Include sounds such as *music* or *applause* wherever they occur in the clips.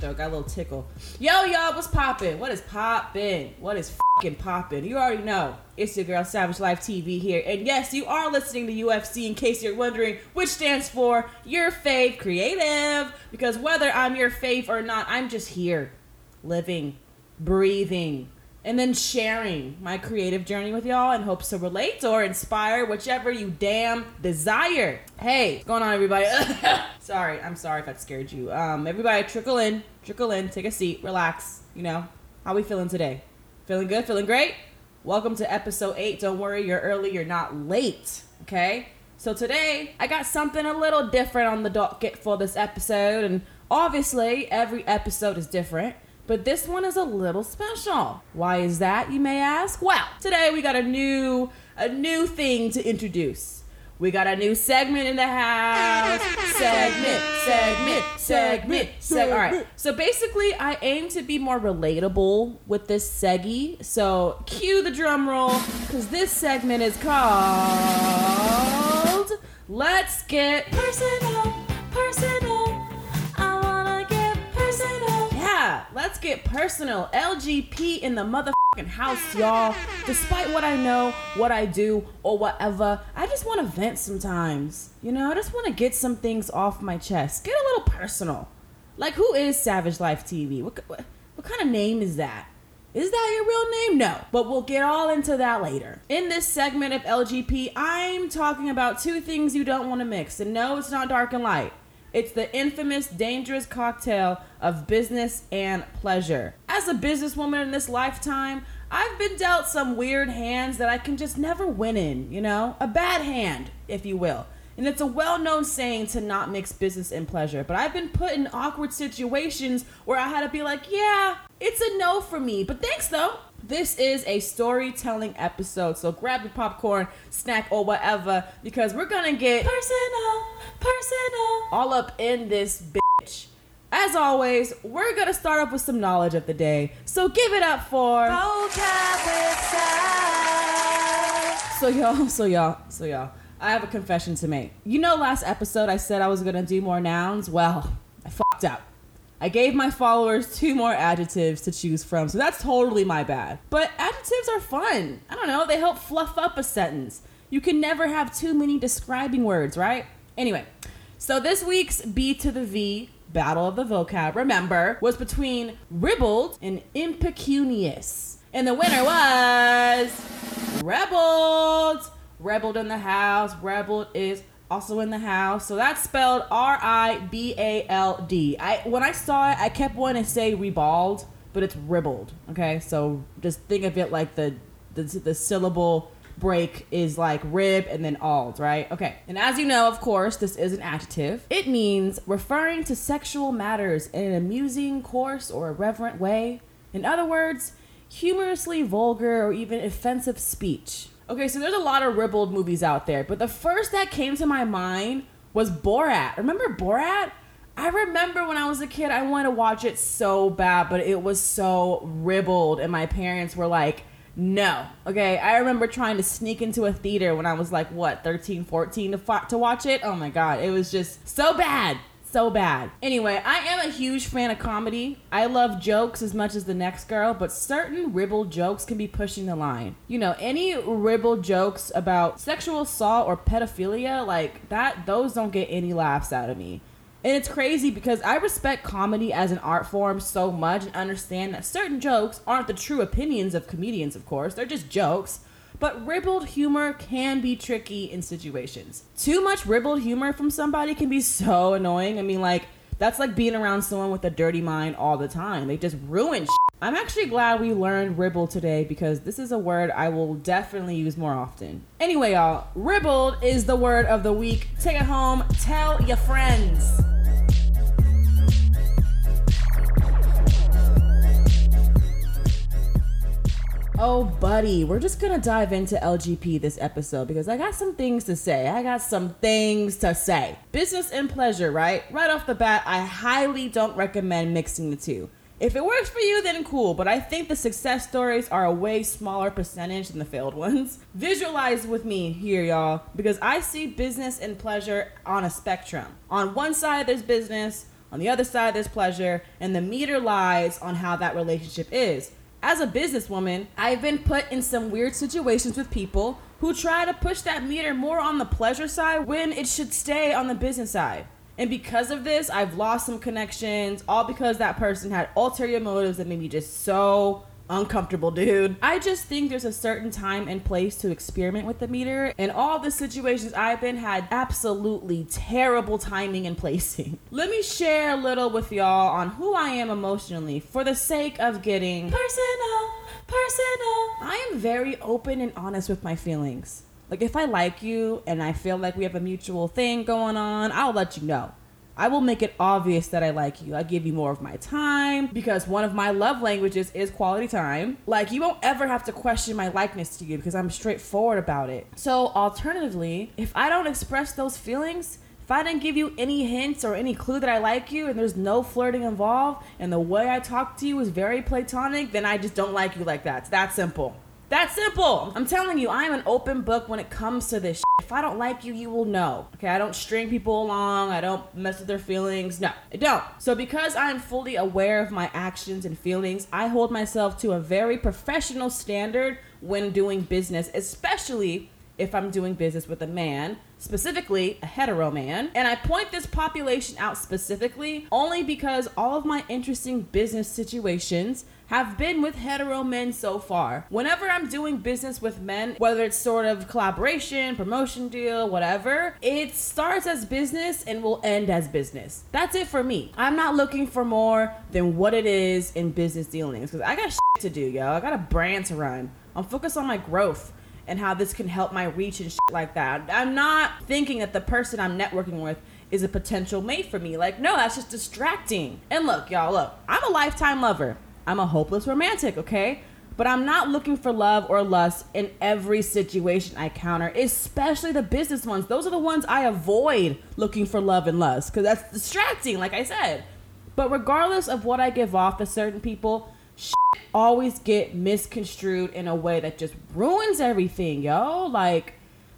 throat. Got a little tickle. Yo, y'all, what's poppin'? What is poppin'? What is fucking poppin'? You already know. It's your girl, Savage Life TV here. And yes, you are listening to UFC in case you're wondering, which stands for Your Fave Creative. Because whether I'm your fave or not, I'm just here, living, breathing, and then sharing my creative journey with y'all in hopes to relate or inspire whichever you damn desire. Hey, what's going on, everybody? *laughs* sorry, I'm sorry if that scared you. Um, everybody, trickle in, trickle in, take a seat, relax. You know, how we feeling today? Feeling good? Feeling great? Welcome to episode eight. Don't worry, you're early, you're not late. Okay. So today I got something a little different on the docket for this episode, and obviously every episode is different but this one is a little special. Why is that, you may ask? Well, today we got a new a new thing to introduce. We got a new segment in the house. Segment, segment, segment, segment. All right. So basically, I aim to be more relatable with this seggy. So cue the drum roll, because this segment is called "Let's Get Personal." Personal. Get personal. LGP in the motherfucking house, y'all. Despite what I know, what I do, or whatever, I just want to vent sometimes. You know, I just want to get some things off my chest. Get a little personal. Like, who is Savage Life TV? What, what, what kind of name is that? Is that your real name? No, but we'll get all into that later. In this segment of LGP, I'm talking about two things you don't want to mix. And no, it's not dark and light. It's the infamous dangerous cocktail of business and pleasure. As a businesswoman in this lifetime, I've been dealt some weird hands that I can just never win in, you know? A bad hand, if you will. And it's a well known saying to not mix business and pleasure. But I've been put in awkward situations where I had to be like, yeah, it's a no for me. But thanks though. This is a storytelling episode. So grab your popcorn, snack, or whatever, because we're gonna get personal, personal, all up in this bitch. As always, we're gonna start off with some knowledge of the day. So give it up for So y'all, *laughs* so y'all, so y'all. I have a confession to make. You know, last episode I said I was gonna do more nouns. Well, I fucked up. I gave my followers two more adjectives to choose from, so that's totally my bad. But adjectives are fun. I don't know, they help fluff up a sentence. You can never have too many describing words, right? Anyway, so this week's B to the V battle of the vocab, remember, was between ribald and impecunious. And the winner was ribald. Ribald in the house. Ribald is also in the house. So that's spelled R I B A L D. I when I saw it, I kept wanting to say ribald, but it's ribbled. Okay, so just think of it like the the, the syllable break is like rib and then ald, right? Okay. And as you know, of course, this is an adjective. It means referring to sexual matters in an amusing, coarse, or irreverent way. In other words, humorously vulgar or even offensive speech. Okay, so there's a lot of ribald movies out there, but the first that came to my mind was Borat. Remember Borat? I remember when I was a kid, I wanted to watch it so bad, but it was so ribald, and my parents were like, no. Okay, I remember trying to sneak into a theater when I was like, what, 13, 14 to, to watch it? Oh my god, it was just so bad so bad. Anyway, I am a huge fan of comedy. I love jokes as much as the next girl, but certain ribald jokes can be pushing the line. You know, any ribald jokes about sexual assault or pedophilia, like that, those don't get any laughs out of me. And it's crazy because I respect comedy as an art form so much and understand that certain jokes aren't the true opinions of comedians, of course. They're just jokes. But ribald humor can be tricky in situations. Too much ribald humor from somebody can be so annoying. I mean, like, that's like being around someone with a dirty mind all the time. They just ruin shit. I'm actually glad we learned ribald today because this is a word I will definitely use more often. Anyway, y'all, ribald is the word of the week. Take it home, tell your friends. Oh, buddy, we're just gonna dive into LGP this episode because I got some things to say. I got some things to say. Business and pleasure, right? Right off the bat, I highly don't recommend mixing the two. If it works for you, then cool, but I think the success stories are a way smaller percentage than the failed *laughs* ones. Visualize with me here, y'all, because I see business and pleasure on a spectrum. On one side, there's business, On the other side, there's pleasure, and the meter lies on how that relationship is. As a businesswoman, I've been put in some weird situations with people who try to push that meter more on the pleasure side when it should stay on the business side. And because of this, I've lost some connections, all because that person had ulterior motives that made me just so uncomfortable, dude. I just think there's a certain time and place to experiment with the meter, and all the situations I've been had absolutely terrible timing and placing. *laughs* Let me share a little with y'all on who I am emotionally for the sake of getting personal, personal. I am very open and honest with my feelings. Like if I like you and I feel like we have a mutual thing going on, I'll let you know. I will make it obvious that I like you. I give you more of my time because one of my love languages is quality time. Like, you won't ever have to question my likeness to you because I'm straightforward about it. So, alternatively, if I don't express those feelings, if I didn't give you any hints or any clue that I like you and there's no flirting involved and the way I talk to you is very platonic, then I just don't like you like that. It's that simple. That simple. I'm telling you, I am an open book when it comes to this. Shit. If I don't like you, you will know. Okay, I don't string people along. I don't mess with their feelings. No, I don't. So because I'm fully aware of my actions and feelings, I hold myself to a very professional standard when doing business, especially if I'm doing business with a man, specifically a hetero man. And I point this population out specifically only because all of my interesting business situations have been with hetero men so far. Whenever I'm doing business with men, whether it's sort of collaboration, promotion deal, whatever, it starts as business and will end as business. That's it for me. I'm not looking for more than what it is in business dealings because I got shit to do, yo. I got a brand to run. I'm focused on my growth and how this can help my reach and shit like that. I'm not thinking that the person I'm networking with is a potential mate for me. Like, no, that's just distracting. And look, y'all, look, I'm a lifetime lover. I'm a hopeless romantic, okay? But I'm not looking for love or lust in every situation I counter, especially the business ones. Those are the ones I avoid looking for love and lust because that's distracting, like I said. But regardless of what I give off to certain people, always get misconstrued in a way that just ruins everything, yo. Like,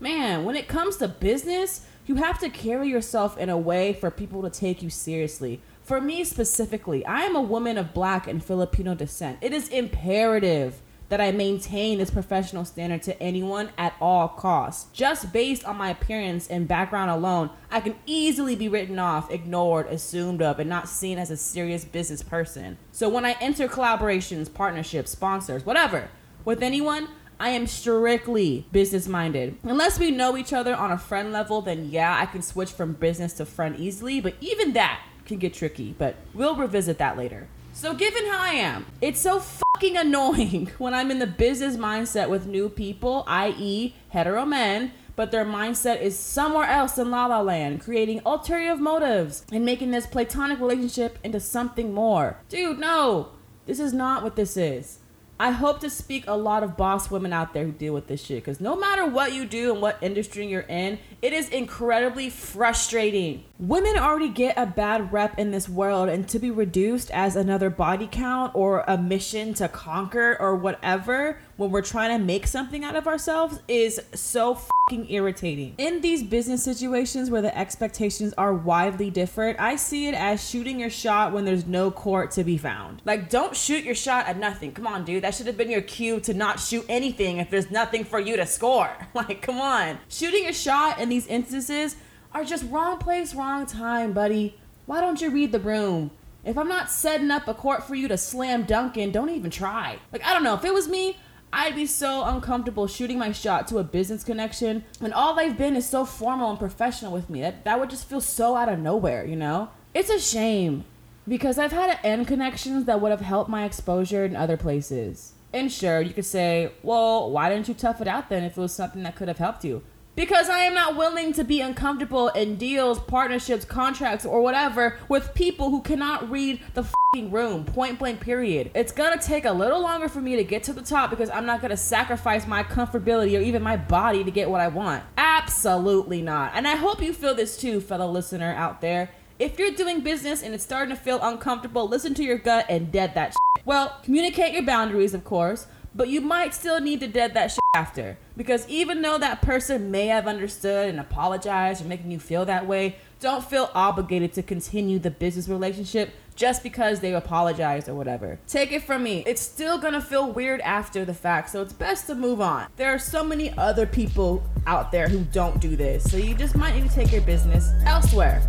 man, when it comes to business, you have to carry yourself in a way for people to take you seriously. For me specifically, I am a woman of black and Filipino descent. It is imperative that I maintain this professional standard to anyone at all costs. Just based on my appearance and background alone, I can easily be written off, ignored, assumed of, and not seen as a serious business person. So when I enter collaborations, partnerships, sponsors, whatever, with anyone, I am strictly business minded. Unless we know each other on a friend level, then yeah, I can switch from business to friend easily, but even that can get tricky, but we'll revisit that later. So, given how I am, it's so fucking annoying *laughs* when I'm in the business mindset with new people, i.e., hetero men, but their mindset is somewhere else in La La Land, creating ulterior motives and making this platonic relationship into something more. Dude, no, this is not what this is. I hope to speak a lot of boss women out there who deal with this shit because no matter what you do and what industry you're in, it is incredibly frustrating. Women already get a bad rep in this world, and to be reduced as another body count or a mission to conquer or whatever when we're trying to make something out of ourselves is so fucking irritating. In these business situations where the expectations are widely different, I see it as shooting your shot when there's no court to be found. Like, don't shoot your shot at nothing. Come on, dude. That should have been your cue to not shoot anything if there's nothing for you to score. *laughs* Like, come on. Shooting your shot in these instances are just wrong place, wrong time, buddy. Why don't you read the room? If I'm not setting up a court for you to slam dunk in, don't even try. Like, I don't know. If it was me, I'd be so uncomfortable shooting my shot to a business connection when all they've been is so formal and professional with me. That, that would just feel so out of nowhere, you know? It's a shame because I've had end connections that would have helped my exposure in other places. And sure, you could say, well, why didn't you tough it out then if it was something that could have helped you? Because I am not willing to be uncomfortable in deals, partnerships, contracts, or whatever with people who cannot read the room, point blank, period. It's gonna take a little longer for me to get to the top because I'm not gonna sacrifice my comfortability or even my body to get what I want. Absolutely not. And I hope you feel this too, fellow listener out there. If you're doing business and it's starting to feel uncomfortable, listen to your gut and dead that shit. Well, communicate your boundaries, of course, but you might still need to dead that shit after. Because even though that person may have understood and apologized for making you feel that way, don't feel obligated to continue the business relationship just because they apologized or whatever. Take it from me, it's still gonna feel weird after the fact, so it's best to move on. There are so many other people out there who don't do this, so you just might need to take your business elsewhere.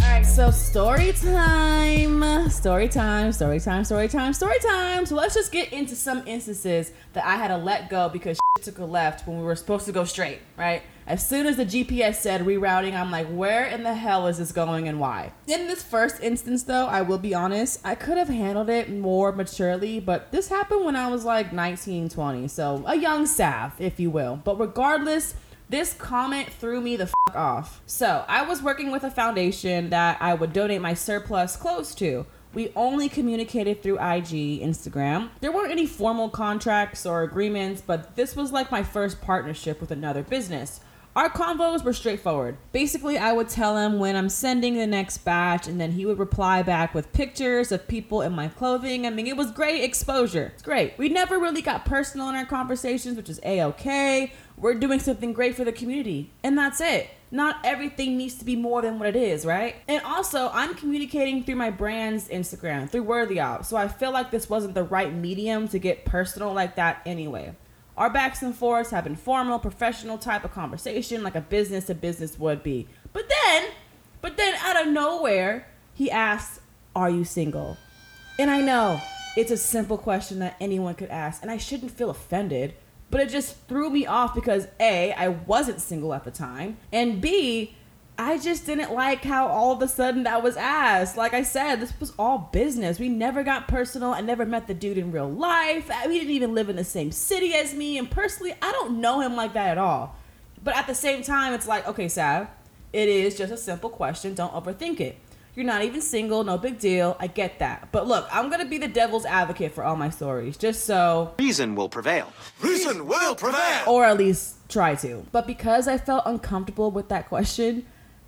Alright, so story time. Story time, story time, story time, story time. So let's just get into some instances that I had to let go because *laughs* took a left when we were supposed to go straight, right? As soon as the GPS said rerouting, I'm like, where in the hell is this going and why? In this first instance, though, I will be honest, I could have handled it more maturely, but this happened when I was like 19, 20, so a young Sav, if you will. But regardless, this comment threw me the fuck off. So, I was working with a foundation that I would donate my surplus clothes to. We only communicated through IG, Instagram. There weren't any formal contracts or agreements, but this was like my first partnership with another business. Our convos were straightforward. Basically, I would tell him when I'm sending the next batch, and then he would reply back with pictures of people in my clothing. I mean, it was great exposure. It's great. We never really got personal in our conversations, which is a okay. We're doing something great for the community, and that's it not everything needs to be more than what it is, right? And also, I'm communicating through my brand's Instagram, through Worthy Out. So I feel like this wasn't the right medium to get personal like that anyway. Our backs and forths have been formal, professional type of conversation, like a business to business would be. But then, but then out of nowhere, he asks, Are you single? And I know it's a simple question that anyone could ask, and I shouldn't feel offended but it just threw me off because A, I wasn't single at the time, and B, I just didn't like how all of a sudden that was asked. Like I said, this was all business. We never got personal. I never met the dude in real life. Uh, he didn't even live in the same city as me. And personally, I don't know him like that at all. But at the same time, it's like, okay, Sav, it is just a simple question. Don't overthink it. You're not even single, no big deal. I get that. But look, I'm going to be the devil's advocate for all my stories, just so. Reason will prevail. Reason will prevail! Or at least try to. But because I felt uncomfortable with that question,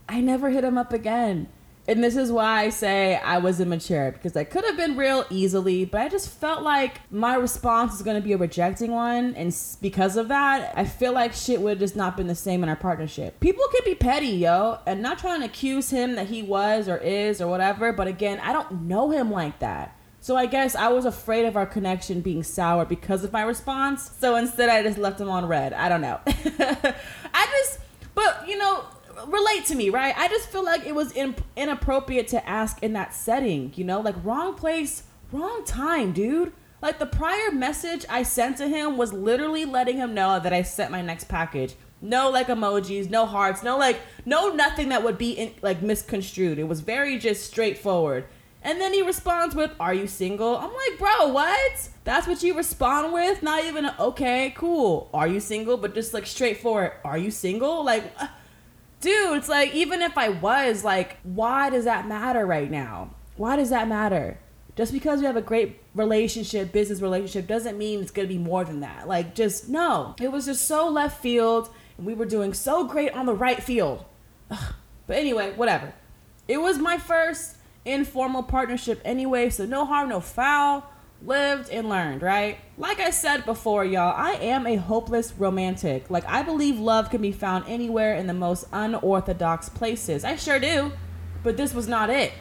I never hit him up again and this is why I say I was immature because I could have been real easily, but I just felt like my response is going to be a rejecting one, and because of that, I feel like shit would have just not been the same in our partnership. People can be petty, yo, and not trying to accuse him that he was or is or whatever, but again, I don't know him like that. So I guess I was afraid of our connection being sour because of my response. So instead, I just left him on red. I don't know. *laughs* I just, but you know, relate to me, right? I just feel like it was in, inappropriate to ask in that setting, you know, like wrong place, wrong time, dude. Like the prior message I sent to him was literally letting him know that I sent my next package. No like emojis, no hearts, no like no nothing that would be in, like misconstrued. It was very just straightforward. And then he responds with, "Are you single?" I'm like, "Bro, what? That's what you respond with? Not even a, okay, cool. Are you single?" But just like straightforward, "Are you single?" Like uh, dude, it's like even if I was, like, why does that matter right now? Why does that matter? Just because we have a great relationship, business relationship, doesn't mean it's gonna be more than that. Like, just no. It was just so left field, and we were doing so great on the right field. Ugh. But anyway, whatever. It was my first informal partnership anyway, so no harm, no foul lived and learned, right? Like I said before, y'all, I am a hopeless romantic. Like, I believe love can be found anywhere in the most unorthodox places. I sure do, but this was not it.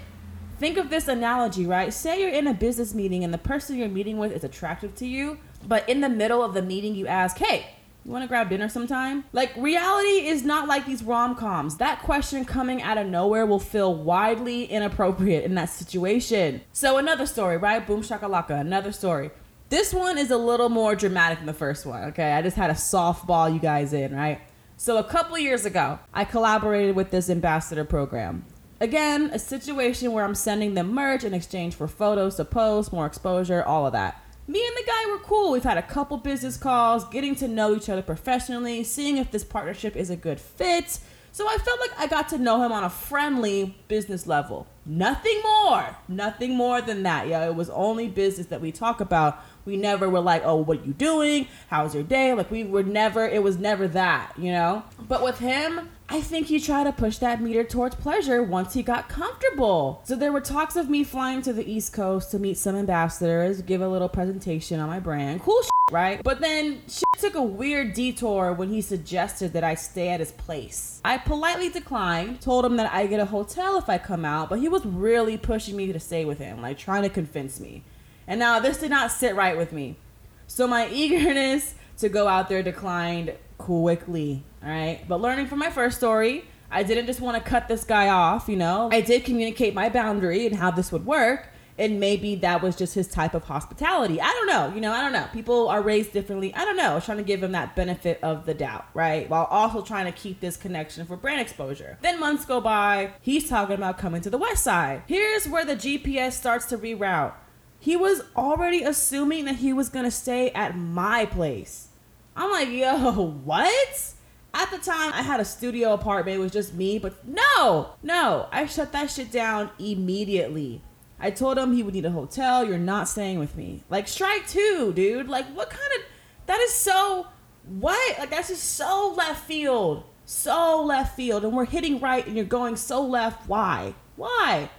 Think of this analogy, right? Say you're in a business meeting and the person you're meeting with is attractive to you, but in the middle of the meeting, you ask, hey, you want to grab dinner sometime? Like, reality is not like these rom coms. That question coming out of nowhere will feel widely inappropriate in that situation. So, another story, right? Boom shakalaka, another story. This one is a little more dramatic than the first one, okay? I just had a softball you guys in, right? So, a couple years ago, I collaborated with this ambassador program. Again, a situation where I'm sending them merch in exchange for photos to post, more exposure, all of that me and the guy were cool. We've had a couple business calls, getting to know each other professionally, seeing if this partnership is a good fit. So I felt like I got to know him on a friendly business level. Nothing more. Nothing more than that. Yeah, it was only business that we talk about. We never were like, oh, what are you doing? How's your day? Like, we were never, it was never that, you know? But with him, I think he tried to push that meter towards pleasure once he got comfortable. So there were talks of me flying to the East Coast to meet some ambassadors, give a little presentation on my brand. Cool shit, right? But then shit took a weird detour when he suggested that I stay at his place. I politely declined, told him that I get a hotel if I come out, but he was really pushing me to stay with him, like trying to convince me. And now this did not sit right with me. So my *laughs* eagerness to go out there declined quickly, all right? But learning from my first story, I didn't just want to cut this guy off, you know? I did communicate my boundary and how this would work and maybe that was just his type of hospitality. I don't know. You know, I don't know. People are raised differently. I don't know. I was trying to give him that benefit of the doubt, right? While also trying to keep this connection for brand exposure. Then months go by. He's talking about coming to the west side. Here's where the GPS starts to reroute. He was already assuming that he was to stay at my place. I'm like, yo, *laughs* what? At the time, I had a studio apartment. It was just me, but no, no. I shut that shit down immediately. I told him he would need a hotel. You're not staying with me. Like strike two, dude. Like what kind of that is so what? Like that's just so left field. So left field. And we're hitting right and you're going so left. Why? Why?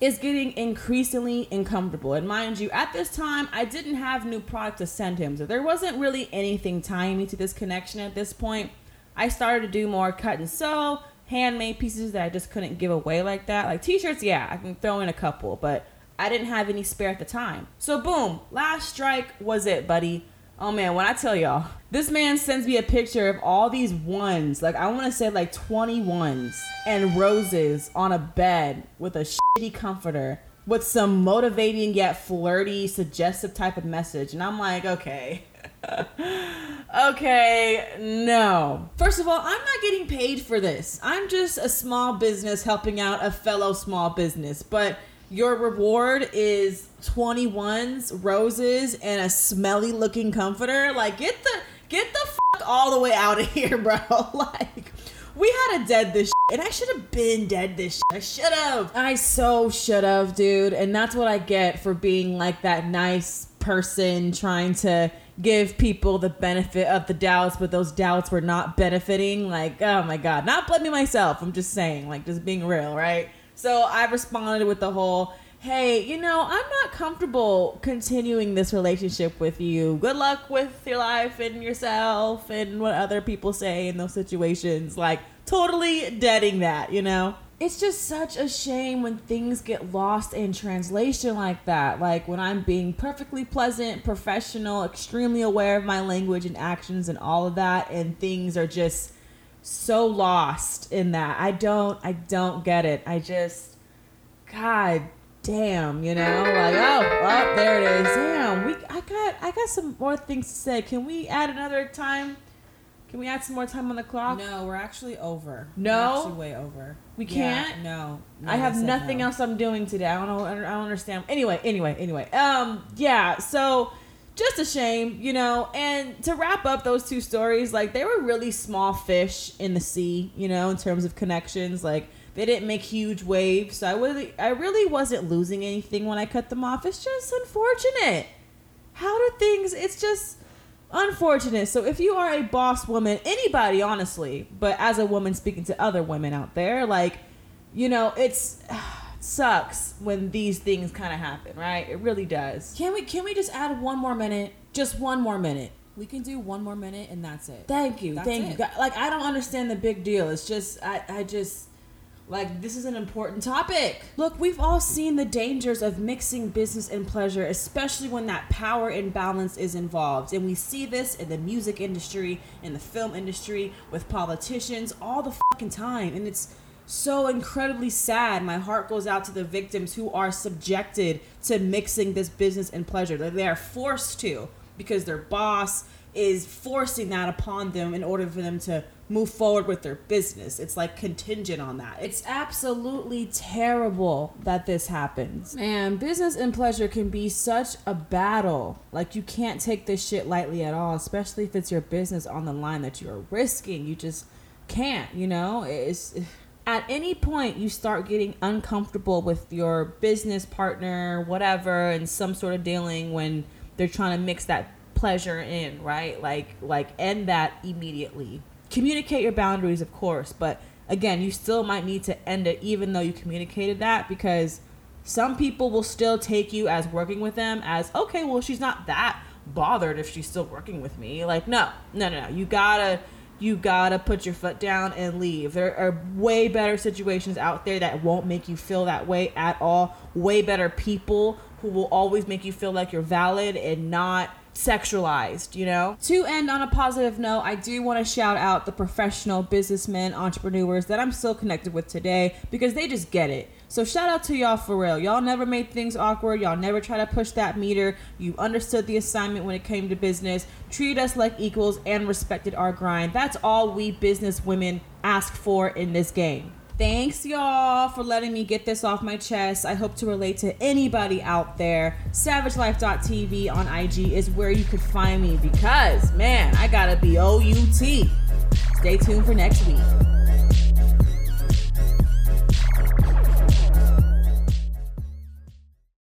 Is getting increasingly uncomfortable. And mind you, at this time, I didn't have new product to send him. So there wasn't really anything tying me to this connection at this point. I started to do more cut and sew, handmade pieces that I just couldn't give away like that. Like t-shirts, yeah, I can throw in a couple, but I didn't have any spare at the time. So boom, last strike was it, buddy. Oh man, when I tell y'all, this man sends me a picture of all these ones, like I want to say like 20 ones and roses on a bed with a shitty comforter with some motivating yet flirty, suggestive type of message. And I'm like, okay. *laughs* okay, no. First of all, I'm not getting paid for this. I'm just a small business helping out a fellow small business. But your reward is 21s, roses, and a smelly looking comforter. Like, get the get the fuck all the way out of *laughs* here, bro. *laughs* like, we had a dead this shit, and I should have been dead this shit. I should have. I so should have, dude. And that's what I get for being like that nice person trying to give people the benefit of the doubts, but those doubts were not benefiting. Like, oh my god, not blaming myself. I'm just saying, like, just being real, right? So I responded with the whole, hey, you know, I'm not comfortable continuing this relationship with you. Good luck with your life and yourself and what other people say in those situations. Like, totally deading that, you know? It's just such a shame when things get lost in translation like that. Like when I'm being perfectly pleasant, professional, extremely aware of my language and actions and all of that, and things are just so lost in that. I don't I don't get it. I just God damn, you know, like oh, oh, there it is. Damn, we I got I got some more things to say. Can we add another time? Can we add some more time on the clock? No, we're actually over. No? We're actually way over. We can't? no, no, I have said nothing no. else I'm doing today. I don't know. I I don't understand. Anyway, anyway, anyway. Um, yeah. So just a shame, you know. And to wrap up those two stories, like they were really small fish in the sea, you know, in terms of connections. Like they didn't make huge waves. So I really, I really wasn't losing anything when I cut them off. It's just unfortunate. How do things? It's just unfortunate. So if you are a boss woman, anybody honestly, but as a woman speaking to other women out there, like you know, it's sucks when these things kind of happen, right? It really does. Can we can we just add one more minute? Just one more minute. We can do one more minute and that's it. Thank you, That's thank it. you. Like I don't understand the big deal. It's just I, I just like this is an important topic. Look, we've all seen the dangers of mixing business and pleasure, especially when that power imbalance is involved. And we see this in the music industry, in the film industry, with politicians all the fucking time. And it's so incredibly sad. My heart goes out to the victims who are subjected to mixing this business and pleasure. They are forced to because their boss is forcing that upon them in order for them to move forward with their business. It's like contingent on that. It's absolutely terrible that this happens. Man, business and pleasure can be such a battle. Like you can't take this shit lightly at all, especially if it's your business on the line that you're risking. You just can't, you know? It's at any point you start getting uncomfortable with your business partner, whatever, and some sort of dealing when they're trying to mix that pleasure in, right? Like like end that immediately. Communicate your boundaries, of course, but again, you still might need to end it even though you communicated that because some people will still take you as working with them as okay, well she's not that bothered if she's still working with me. Like, no, no, no, no. You gotta, you gotta put your foot down and leave. There are way better situations out there that won't make you feel that way at all. Way better people who will always make you feel like you're valid and not sexualized, you know? To end on a positive note, I do want to shout out the professional businessmen, entrepreneurs that I'm still connected with today because they just get it. So shout out to y'all for real. Y'all never made things awkward. Y'all never try to push that meter. You understood the assignment when it came to business, treated us like equals, and respected our grind. That's all we business women ask for in this game. Thanks, y'all, for letting me get this off my chest. I hope to relate to anybody out there. SavageLife.tv on IG is where you could find me because, man, I gotta be OUT. Stay tuned for next week.